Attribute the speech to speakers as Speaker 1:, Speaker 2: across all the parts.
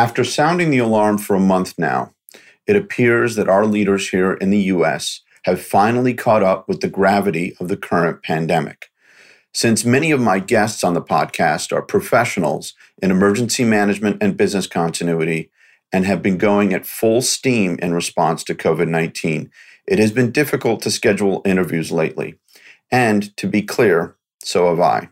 Speaker 1: After sounding the alarm for a month now, it appears that our leaders here in the US have finally caught up with the gravity of the current pandemic. Since many of my guests on the podcast are professionals in emergency management and business continuity and have been going at full steam in response to COVID 19, it has been difficult to schedule interviews lately. And to be clear, so have I.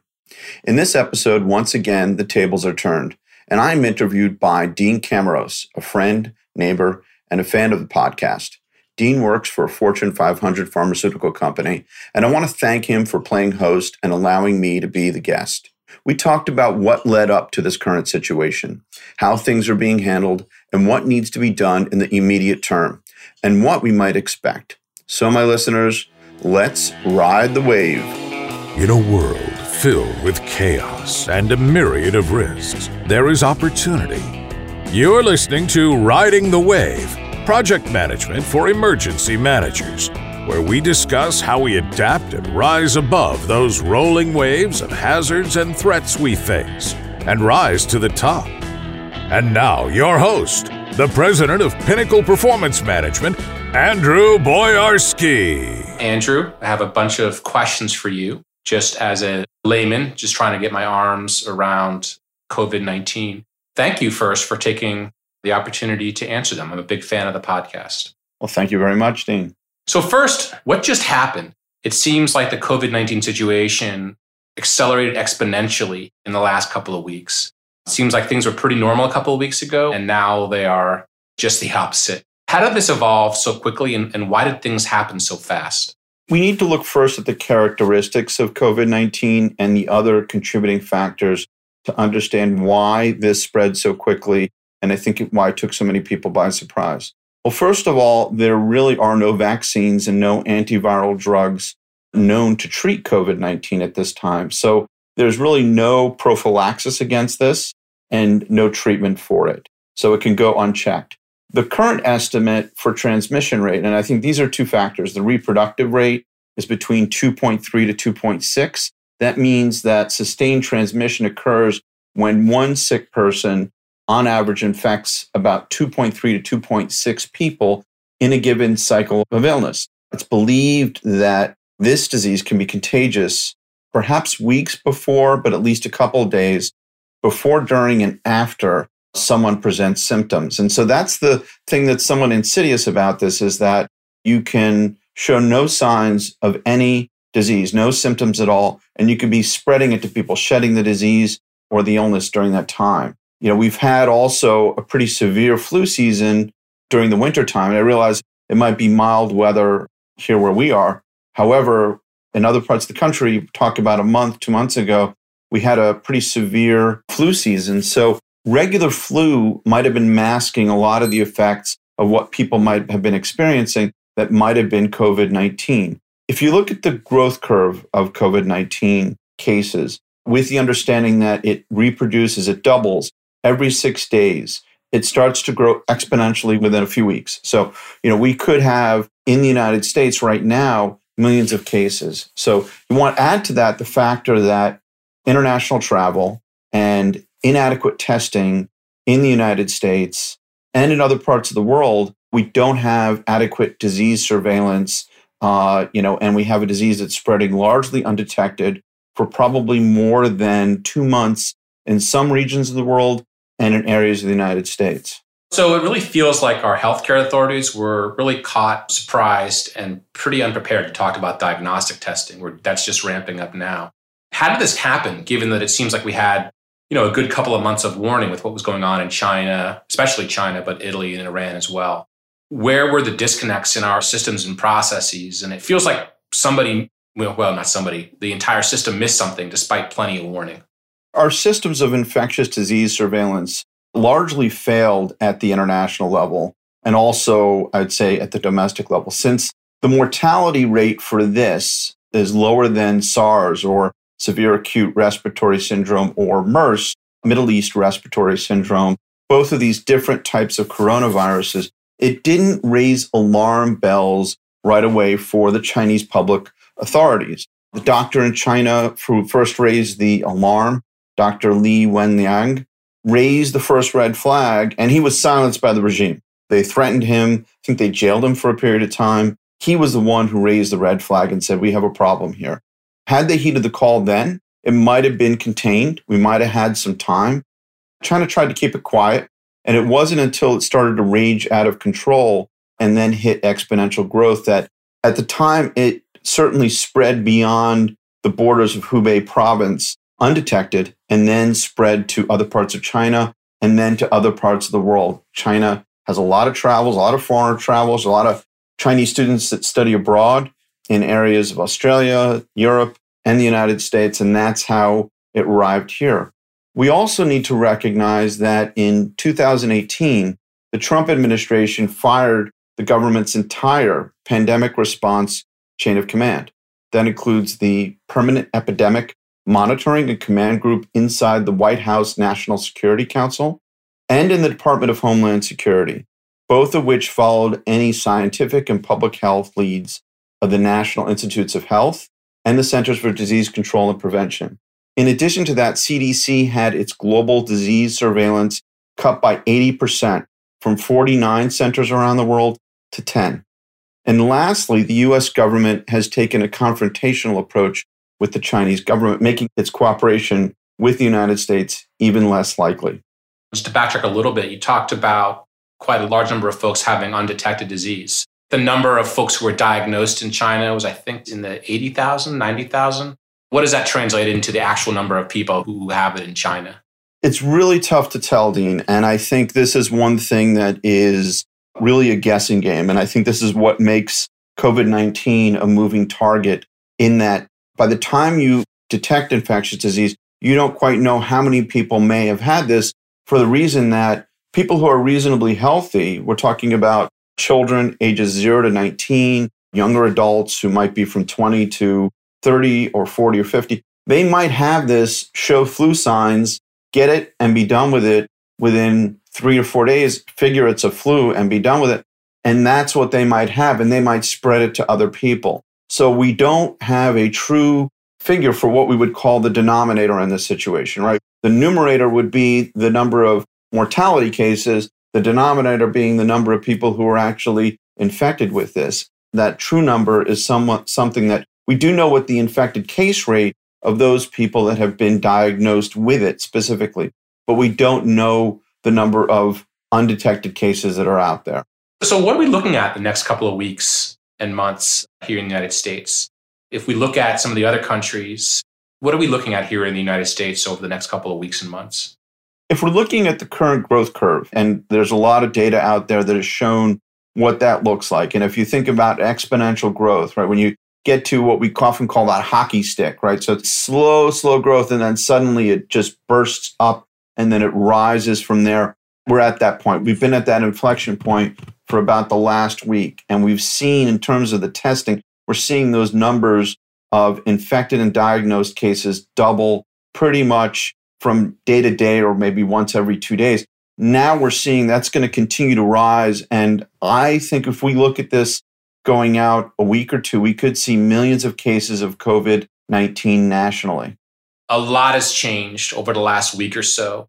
Speaker 1: In this episode, once again, the tables are turned, and I'm interviewed by Dean Camaros, a friend, neighbor, and a fan of the podcast. Dean works for a Fortune 500 pharmaceutical company, and I want to thank him for playing host and allowing me to be the guest. We talked about what led up to this current situation, how things are being handled, and what needs to be done in the immediate term, and what we might expect. So, my listeners, let's ride the wave.
Speaker 2: In a world filled with chaos and a myriad of risks, there is opportunity. You're listening to Riding the Wave Project Management for Emergency Managers, where we discuss how we adapt and rise above those rolling waves of hazards and threats we face and rise to the top. And now, your host, the president of Pinnacle Performance Management, Andrew Boyarsky.
Speaker 3: Andrew, I have a bunch of questions for you, just as a layman, just trying to get my arms around COVID 19. Thank you first for taking the opportunity to answer them. I'm a big fan of the podcast.
Speaker 1: Well, thank you very much, Dean.
Speaker 3: So, first, what just happened? It seems like the COVID 19 situation accelerated exponentially in the last couple of weeks. It seems like things were pretty normal a couple of weeks ago, and now they are just the opposite. How did this evolve so quickly, and, and why did things happen so fast?
Speaker 1: We need to look first at the characteristics of COVID 19 and the other contributing factors to understand why this spread so quickly and I think why it took so many people by surprise. Well, first of all, there really are no vaccines and no antiviral drugs known to treat COVID 19 at this time. So there's really no prophylaxis against this and no treatment for it. So it can go unchecked. The current estimate for transmission rate, and I think these are two factors the reproductive rate is between 2.3 to 2.6. That means that sustained transmission occurs when one sick person on average infects about 2.3 to 2.6 people in a given cycle of illness. It's believed that this disease can be contagious perhaps weeks before, but at least a couple days before, during, and after someone presents symptoms. And so that's the thing that's somewhat insidious about this is that you can show no signs of any disease, no symptoms at all, and you could be spreading it to people, shedding the disease or the illness during that time you know, we've had also a pretty severe flu season during the winter time. And I realize it might be mild weather here where we are. However, in other parts of the country, talked about a month, two months ago, we had a pretty severe flu season. So regular flu might have been masking a lot of the effects of what people might have been experiencing that might have been COVID 19. If you look at the growth curve of COVID 19 cases, with the understanding that it reproduces, it doubles, every six days, it starts to grow exponentially within a few weeks. So, you know, we could have in the United States right now millions of cases. So, you want to add to that the factor that international travel and inadequate testing in the United States and in other parts of the world, we don't have adequate disease surveillance. Uh, you know, and we have a disease that's spreading largely undetected for probably more than two months in some regions of the world and in areas of the United States.
Speaker 3: So it really feels like our healthcare authorities were really caught surprised and pretty unprepared to talk about diagnostic testing, where that's just ramping up now. How did this happen, given that it seems like we had you know, a good couple of months of warning with what was going on in China, especially China, but Italy and Iran as well. Where were the disconnects in our systems and processes? And it feels like somebody, well, not somebody, the entire system missed something despite plenty of warning.
Speaker 1: Our systems of infectious disease surveillance largely failed at the international level and also, I'd say, at the domestic level, since the mortality rate for this is lower than SARS or severe acute respiratory syndrome or MERS, Middle East respiratory syndrome, both of these different types of coronaviruses, it didn't raise alarm bells right away for the Chinese public authorities. The doctor in China who first raised the alarm Dr. Li Wenliang, raised the first red flag, and he was silenced by the regime. They threatened him. I think they jailed him for a period of time. He was the one who raised the red flag and said, We have a problem here. Had they heeded the call then, it might have been contained. We might have had some time. China tried to keep it quiet. And it wasn't until it started to rage out of control and then hit exponential growth that at the time it certainly spread beyond the borders of Hubei province undetected and then spread to other parts of China and then to other parts of the world. China has a lot of travels, a lot of foreign travels, a lot of Chinese students that study abroad in areas of Australia, Europe, and the United States. And that's how it arrived here. We also need to recognize that in 2018, the Trump administration fired the government's entire pandemic response chain of command. That includes the Permanent Epidemic Monitoring and Command Group inside the White House National Security Council and in the Department of Homeland Security, both of which followed any scientific and public health leads of the National Institutes of Health and the Centers for Disease Control and Prevention. In addition to that, CDC had its global disease surveillance cut by 80% from 49 centers around the world to 10. And lastly, the US government has taken a confrontational approach with the Chinese government, making its cooperation with the United States even less likely.
Speaker 3: Just to backtrack a little bit, you talked about quite a large number of folks having undetected disease. The number of folks who were diagnosed in China was, I think, in the 80,000, 90,000. What does that translate into the actual number of people who have it in China?
Speaker 1: It's really tough to tell, Dean. And I think this is one thing that is really a guessing game. And I think this is what makes COVID 19 a moving target in that by the time you detect infectious disease, you don't quite know how many people may have had this for the reason that people who are reasonably healthy, we're talking about children ages 0 to 19, younger adults who might be from 20 to 30 or 40 or 50, they might have this, show flu signs, get it, and be done with it within three or four days, figure it's a flu and be done with it. And that's what they might have, and they might spread it to other people. So we don't have a true figure for what we would call the denominator in this situation, right? The numerator would be the number of mortality cases, the denominator being the number of people who are actually infected with this. That true number is somewhat something that we do know what the infected case rate of those people that have been diagnosed with it specifically, but we don't know the number of undetected cases that are out there.
Speaker 3: So, what are we looking at the next couple of weeks and months here in the United States? If we look at some of the other countries, what are we looking at here in the United States over the next couple of weeks and months?
Speaker 1: If we're looking at the current growth curve, and there's a lot of data out there that has shown what that looks like. And if you think about exponential growth, right, when you get to what we often call that hockey stick, right? So it's slow, slow growth, and then suddenly it just bursts up and then it rises from there. We're at that point. We've been at that inflection point for about the last week. And we've seen, in terms of the testing, we're seeing those numbers of infected and diagnosed cases double pretty much from day to day or maybe once every two days. Now we're seeing that's going to continue to rise. And I think if we look at this going out a week or two, we could see millions of cases of COVID 19 nationally.
Speaker 3: A lot has changed over the last week or so.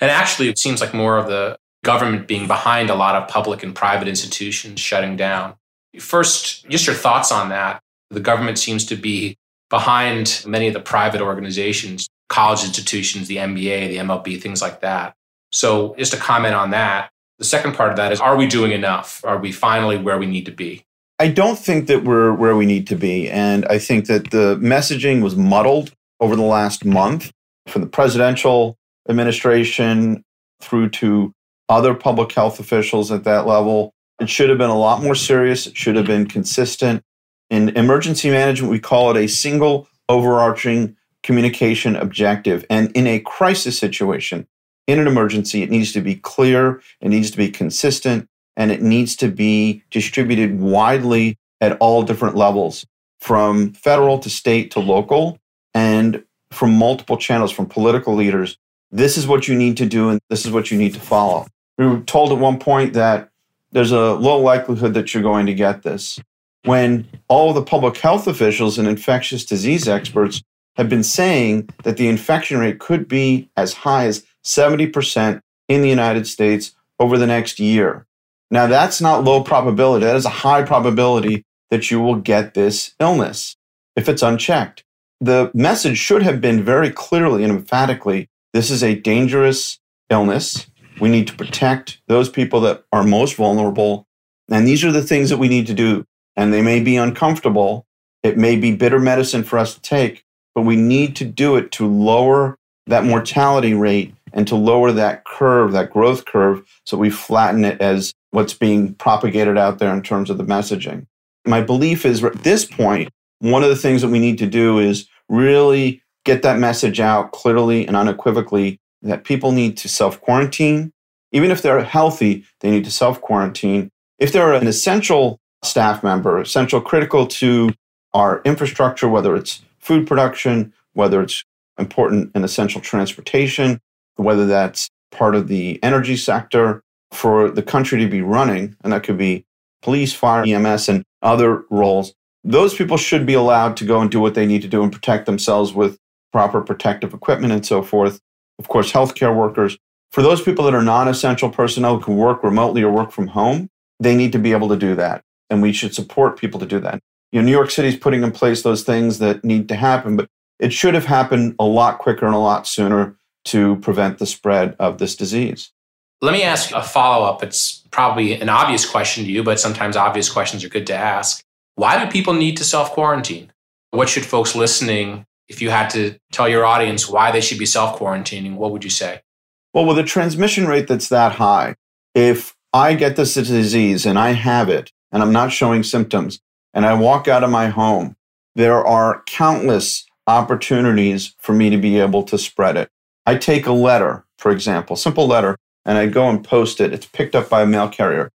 Speaker 3: And actually, it seems like more of the government being behind a lot of public and private institutions shutting down. First, just your thoughts on that. The government seems to be behind many of the private organizations, college institutions, the NBA, the MLB, things like that. So, just a comment on that. The second part of that is Are we doing enough? Are we finally where we need to be?
Speaker 1: I don't think that we're where we need to be. And I think that the messaging was muddled over the last month from the presidential administration through to other public health officials at that level. It should have been a lot more serious. It should have been consistent. In emergency management, we call it a single overarching communication objective. And in a crisis situation, in an emergency, it needs to be clear, it needs to be consistent, and it needs to be distributed widely at all different levels from federal to state to local and from multiple channels from political leaders. This is what you need to do and this is what you need to follow. We were told at one point that there's a low likelihood that you're going to get this. When all the public health officials and infectious disease experts have been saying that the infection rate could be as high as 70% in the United States over the next year. Now, that's not low probability. That is a high probability that you will get this illness if it's unchecked. The message should have been very clearly and emphatically this is a dangerous illness. We need to protect those people that are most vulnerable. And these are the things that we need to do. And they may be uncomfortable. It may be bitter medicine for us to take, but we need to do it to lower that mortality rate and to lower that curve, that growth curve, so we flatten it as what's being propagated out there in terms of the messaging. My belief is at this point, one of the things that we need to do is really get that message out clearly and unequivocally that people need to self quarantine. Even if they're healthy, they need to self quarantine. If they're an essential staff member, essential critical to our infrastructure, whether it's food production, whether it's important and essential transportation, whether that's part of the energy sector for the country to be running, and that could be police, fire, EMS, and other roles, those people should be allowed to go and do what they need to do and protect themselves with proper protective equipment and so forth. Of course, healthcare workers. For those people that are non essential personnel who can work remotely or work from home, they need to be able to do that. And we should support people to do that. You know, New York City is putting in place those things that need to happen, but it should have happened a lot quicker and a lot sooner to prevent the spread of this disease.
Speaker 3: Let me ask a follow up. It's probably an obvious question to you, but sometimes obvious questions are good to ask. Why do people need to self quarantine? What should folks listening, if you had to tell your audience why they should be self quarantining, what would you say?
Speaker 1: Well, with a transmission rate that's that high, if I get this disease and I have it and I'm not showing symptoms and I walk out of my home, there are countless opportunities for me to be able to spread it. I take a letter, for example, simple letter, and I go and post it. It's picked up by a mail carrier.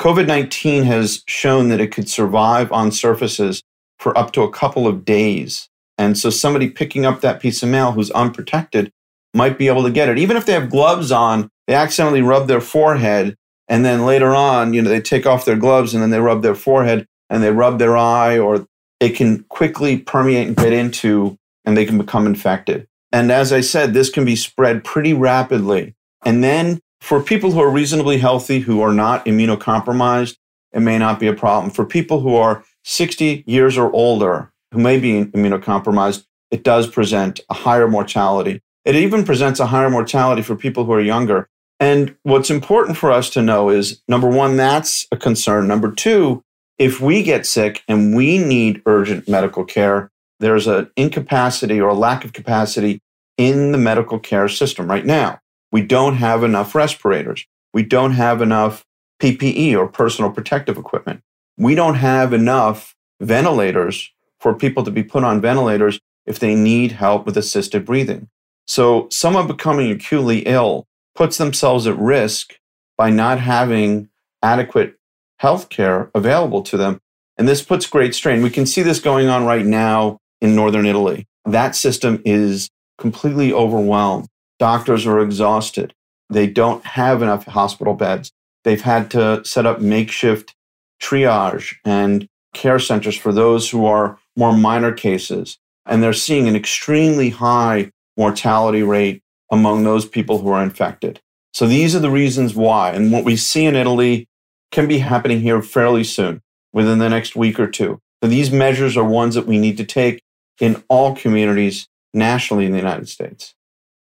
Speaker 1: COVID 19 has shown that it could survive on surfaces for up to a couple of days. And so somebody picking up that piece of mail who's unprotected might be able to get it. Even if they have gloves on, they accidentally rub their forehead. And then later on, you know, they take off their gloves and then they rub their forehead and they rub their eye or it can quickly permeate and get into and they can become infected. And as I said, this can be spread pretty rapidly. And then for people who are reasonably healthy, who are not immunocompromised, it may not be a problem. For people who are 60 years or older, who may be immunocompromised, it does present a higher mortality. It even presents a higher mortality for people who are younger. And what's important for us to know is number one, that's a concern. Number two, if we get sick and we need urgent medical care, there's an incapacity or a lack of capacity in the medical care system right now. We don't have enough respirators. We don't have enough PPE or personal protective equipment. We don't have enough ventilators for people to be put on ventilators if they need help with assisted breathing. So someone becoming acutely ill puts themselves at risk by not having adequate health care available to them. And this puts great strain. We can see this going on right now in northern Italy. That system is completely overwhelmed. Doctors are exhausted. They don't have enough hospital beds. They've had to set up makeshift triage and care centers for those who are more minor cases. And they're seeing an extremely high mortality rate among those people who are infected. So these are the reasons why. And what we see in Italy can be happening here fairly soon, within the next week or two. So these measures are ones that we need to take in all communities nationally in the United States.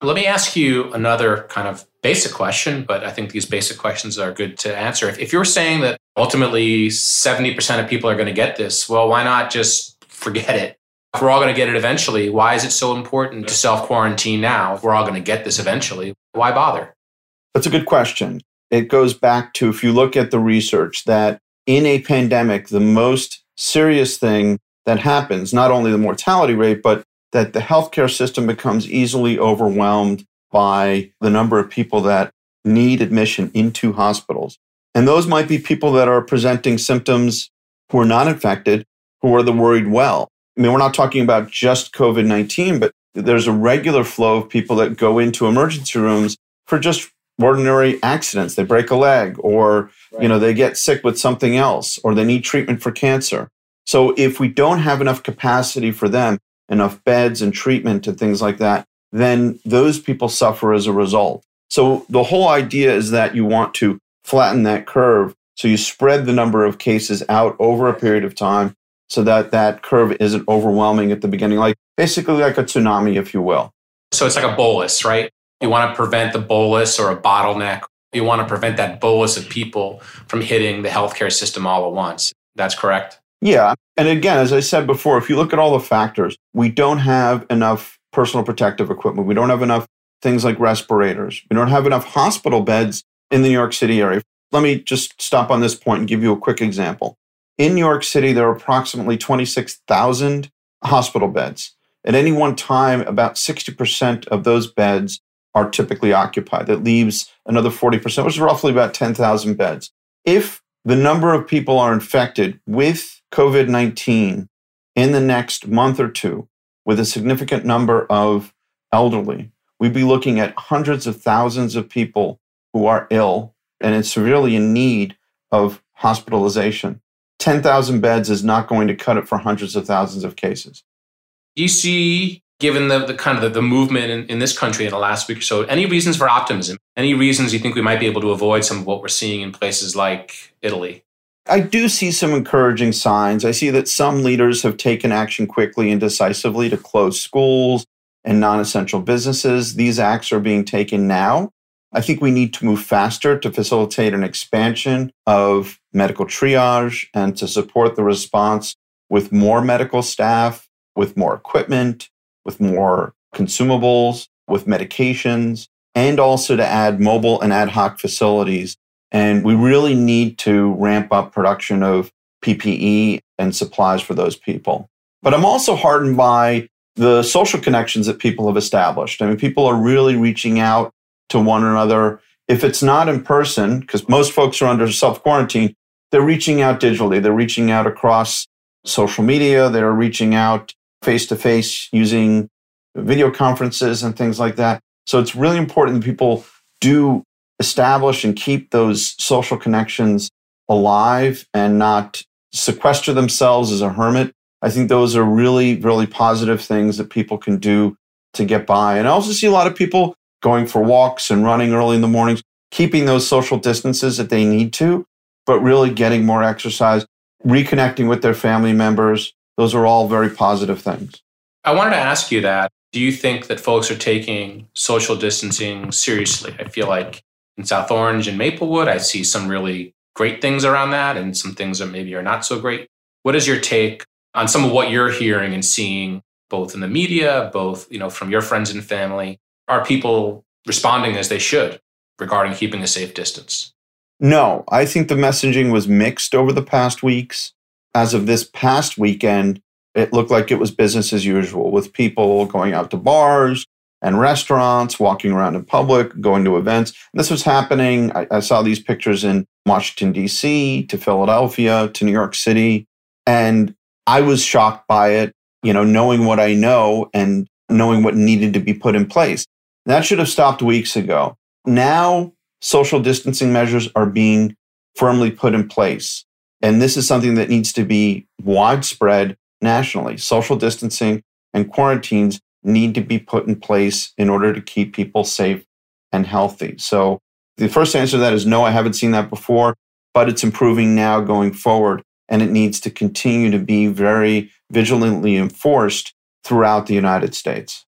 Speaker 3: Let me ask you another kind of basic question, but I think these basic questions are good to answer. If, if you're saying that ultimately 70% of people are going to get this, well, why not just forget it? If we're all going to get it eventually, why is it so important to self quarantine now? If we're all going to get this eventually, why bother?
Speaker 1: That's a good question. It goes back to if you look at the research that in a pandemic, the most serious thing that happens, not only the mortality rate, but that the healthcare system becomes easily overwhelmed by the number of people that need admission into hospitals. And those might be people that are presenting symptoms who are not infected, who are the worried well. I mean, we're not talking about just COVID 19, but there's a regular flow of people that go into emergency rooms for just ordinary accidents. They break a leg or, right. you know, they get sick with something else or they need treatment for cancer. So if we don't have enough capacity for them, enough beds and treatment and things like that, then those people suffer as a result. So the whole idea is that you want to flatten that curve. So you spread the number of cases out over a period of time so that that curve isn't overwhelming at the beginning, like basically like a tsunami, if you will.
Speaker 3: So it's like a bolus, right? You want to prevent the bolus or a bottleneck. You want to prevent that bolus of people from hitting the healthcare system all at once. That's correct.
Speaker 1: Yeah. And again, as I said before, if you look at all the factors, we don't have enough personal protective equipment. We don't have enough things like respirators. We don't have enough hospital beds in the New York City area. Let me just stop on this point and give you a quick example. In New York City, there are approximately 26,000 hospital beds. At any one time, about 60% of those beds are typically occupied. That leaves another 40%, which is roughly about 10,000 beds. If the number of people are infected with COVID 19 in the next month or two, with a significant number of elderly, we'd be looking at hundreds of thousands of people who are ill and is severely in need of hospitalization. 10,000 beds is not going to cut it for hundreds of thousands of cases.
Speaker 3: See, given the, the kind of the, the movement in, in this country in the last week or so, any reasons for optimism? Any reasons you think we might be able to avoid some of what we're seeing in places like Italy?
Speaker 1: I do see some encouraging signs. I see that some leaders have taken action quickly and decisively to close schools and non essential businesses. These acts are being taken now. I think we need to move faster to facilitate an expansion of medical triage and to support the response with more medical staff, with more equipment, with more consumables, with medications, and also to add mobile and ad hoc facilities. And we really need to ramp up production of PPE and supplies for those people. But I'm also heartened by the social connections that people have established. I mean, people are really reaching out to one another. If it's not in person, because most folks are under self quarantine, they're reaching out digitally. They're reaching out across social media. They're reaching out face to face using video conferences and things like that. So it's really important that people do establish and keep those social connections alive and not sequester themselves as a hermit. I think those are really, really positive things that people can do to get by. And I also see a lot of people going for walks and running early in the mornings, keeping those social distances that they need to, but really getting more exercise, reconnecting with their family members. Those are all very positive things.
Speaker 3: I wanted to ask you that. Do you think that folks are taking social distancing seriously? I feel like in South Orange and Maplewood, I see some really great things around that and some things that maybe are not so great. What is your take on some of what you're hearing and seeing both in the media, both, you know, from your friends and family are people responding as they should regarding keeping a safe distance?
Speaker 1: No, I think the messaging was mixed over the past weeks. As of this past weekend, it looked like it was business as usual with people going out to bars and restaurants, walking around in public, going to events. And this was happening. I, I saw these pictures in Washington, D.C., to Philadelphia, to New York City. And I was shocked by it, you know, knowing what I know and knowing what needed to be put in place. That should have stopped weeks ago. Now, social distancing measures are being firmly put in place. And this is something that needs to be widespread nationally. Social distancing and quarantines need to be put in place in order to keep people safe and healthy. So the first answer to that is no, I haven't seen that before, but it's improving now going forward. And it needs to continue to be very vigilantly enforced throughout the United States.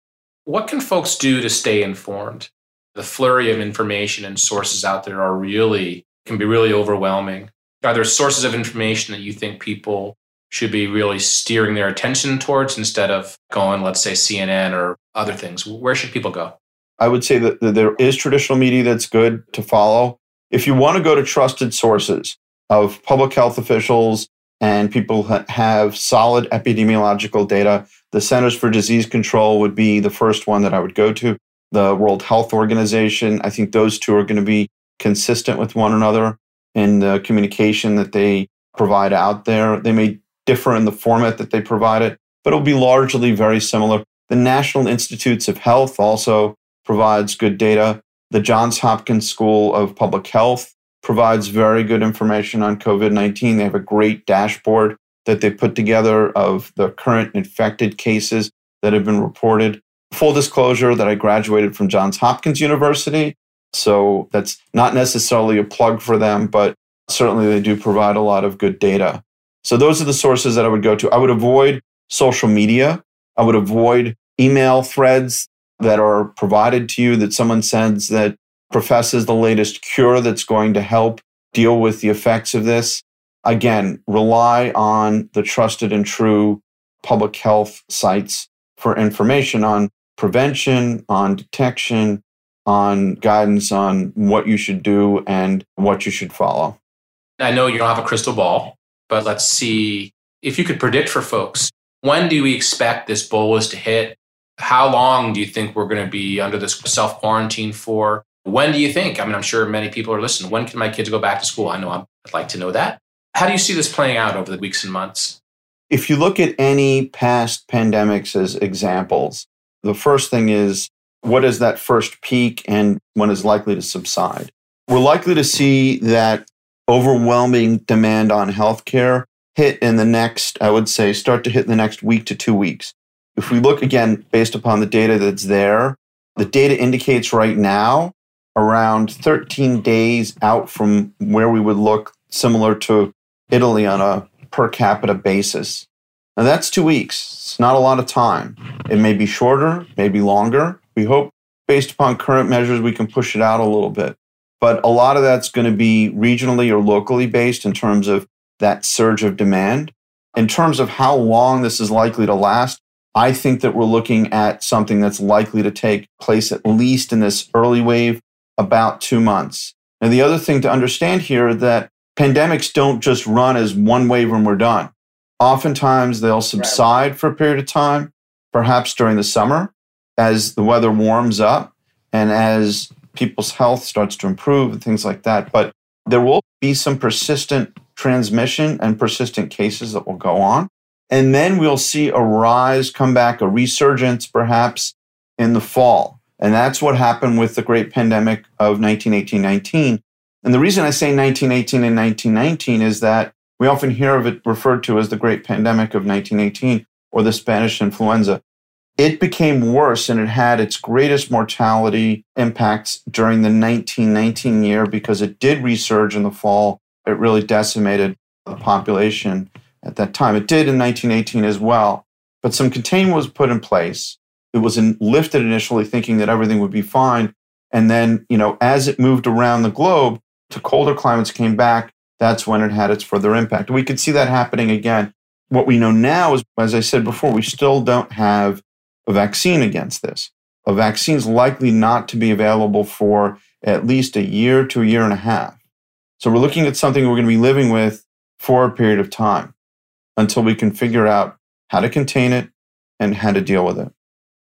Speaker 3: What can folks do to stay informed? The flurry of information and sources out there are really, can be really overwhelming. Are there sources of information that you think people should be really steering their attention towards instead of going, let's say, CNN or other things? Where should people go?
Speaker 1: I would say that there is traditional media that's good to follow. If you want to go to trusted sources of public health officials and people that have solid epidemiological data, the Centers for Disease Control would be the first one that I would go to. The World Health Organization, I think those two are going to be consistent with one another in the communication that they provide out there. They may differ in the format that they provide it, but it'll be largely very similar. The National Institutes of Health also provides good data. The Johns Hopkins School of Public Health provides very good information on COVID 19. They have a great dashboard that they put together of the current infected cases that have been reported Full disclosure that I graduated from Johns Hopkins University. So that's not necessarily a plug for them, but certainly they do provide a lot of good data. So those are the sources that I would go to. I would avoid social media. I would avoid email threads that are provided to you that someone sends that professes the latest cure that's going to help deal with the effects of this. Again, rely on the trusted and true public health sites for information on prevention, on detection, on guidance on what you should do and what you should follow.
Speaker 3: I know you don't have a crystal ball, but let's see if you could predict for folks when do we expect this bolus to hit? How long do you think we're going to be under this self quarantine for? When do you think? I mean, I'm sure many people are listening. When can my kids go back to school? I know I'd like to know that. How do you see this playing out over the weeks and months?
Speaker 1: If you look at any past pandemics as examples, the first thing is what is that first peak and when is likely to subside? We're likely to see that overwhelming demand on healthcare hit in the next, I would say, start to hit in the next week to two weeks. If we look again based upon the data that's there, the data indicates right now around 13 days out from where we would look similar to Italy on a per capita basis. Now that's two weeks. It's not a lot of time. It may be shorter, maybe longer. We hope based upon current measures, we can push it out a little bit. But a lot of that's going to be regionally or locally based in terms of that surge of demand. In terms of how long this is likely to last, I think that we're looking at something that's likely to take place at least in this early wave, about two months. And the other thing to understand here that pandemics don't just run as one wave when we're done. Oftentimes they'll subside for a period of time, perhaps during the summer as the weather warms up and as people's health starts to improve and things like that. But there will be some persistent transmission and persistent cases that will go on. And then we'll see a rise, come back, a resurgence perhaps in the fall. And that's what happened with the great pandemic of 1918 19. And the reason I say 1918 and 1919 is that we often hear of it referred to as the great pandemic of 1918 or the Spanish influenza. It became worse and it had its greatest mortality impacts during the 1919 year because it did resurge in the fall. It really decimated the population at that time. It did in 1918 as well, but some containment was put in place. It was in, lifted initially thinking that everything would be fine. And then, you know, as it moved around the globe to colder climates came back, that's when it had its further impact. We could see that happening again. What we know now is, as I said before, we still don't have a vaccine against this. A vaccine is likely not to be available for at least a year to a year and a half. So we're looking at something we're going to be living with for a period of time until we can figure out how to contain it and how to deal with it.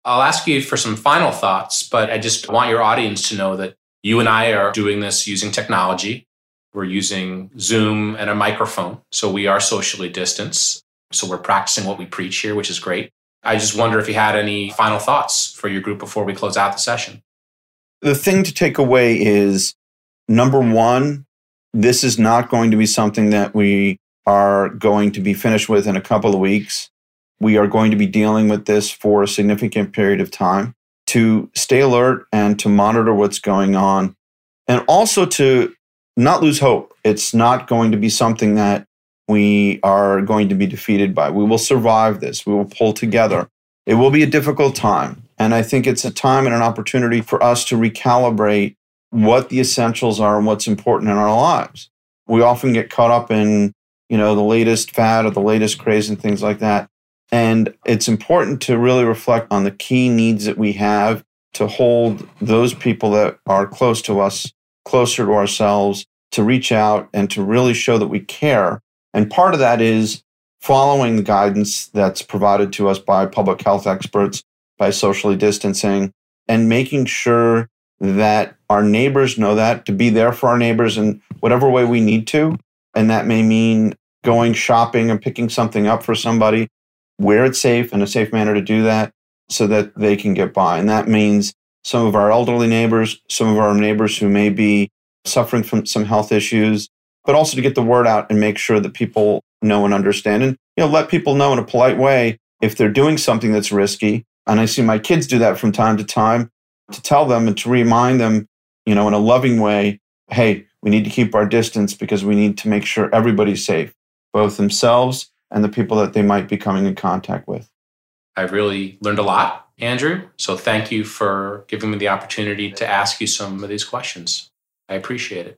Speaker 3: I'll ask you for some final thoughts, but I just want your audience to know that you and I are doing this using technology. We're using Zoom and a microphone. So we are socially distanced. So we're practicing what we preach here, which is great. I just wonder if you had any final thoughts for your group before we close out the session.
Speaker 1: The thing to take away is number one, this is not going to be something that we are going to be finished with in a couple of weeks. We are going to be dealing with this for a significant period of time to stay alert and to monitor what's going on and also to not lose hope. It's not going to be something that we are going to be defeated by. We will survive this. We will pull together. It will be a difficult time. And I think it's a time and an opportunity for us to recalibrate what the essentials are and what's important in our lives. We often get caught up in, you know, the latest fad or the latest craze and things like that. And it's important to really reflect on the key needs that we have to hold those people that are close to us closer to ourselves, to reach out and to really show that we care and part of that is following the guidance that's provided to us by public health experts, by socially distancing, and making sure that our neighbors know that to be there for our neighbors in whatever way we need to. And that may mean going shopping and picking something up for somebody where it's safe in a safe manner to do that so that they can get by. And that means some of our elderly neighbors, some of our neighbors who may be suffering from some health issues, but also to get the word out and make sure that people know and understand and you know let people know in a polite way if they're doing something that's risky And I see my kids do that from time to time to tell them and to remind them, you know, in a loving way, hey, we need to keep our distance because we need to make sure everybody's safe, both themselves and the people that they might be coming in contact with.
Speaker 3: I really learned a lot, Andrew. So thank you for giving me the opportunity to ask you some of these questions. I appreciate it.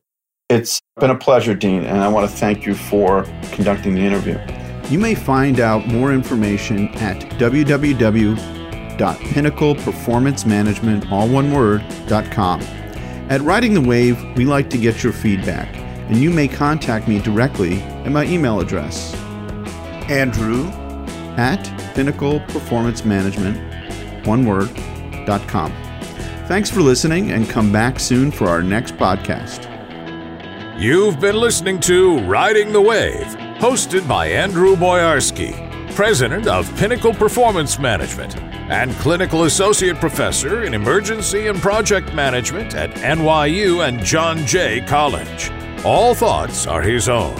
Speaker 1: It's been a pleasure, Dean, and I want to thank you for conducting the interview.
Speaker 4: You may find out more information at www.pinnacleperformancemanagement, all one At Riding the Wave, we like to get your feedback, and you may contact me directly at my email address, Andrew at Pinnacle Performance Management, one word.com. Thanks for listening, and come back soon for our next podcast.
Speaker 2: You've been listening to Riding the Wave, hosted by Andrew Boyarsky, president of Pinnacle Performance Management and clinical associate professor in emergency and project management at NYU and John Jay College. All thoughts are his own.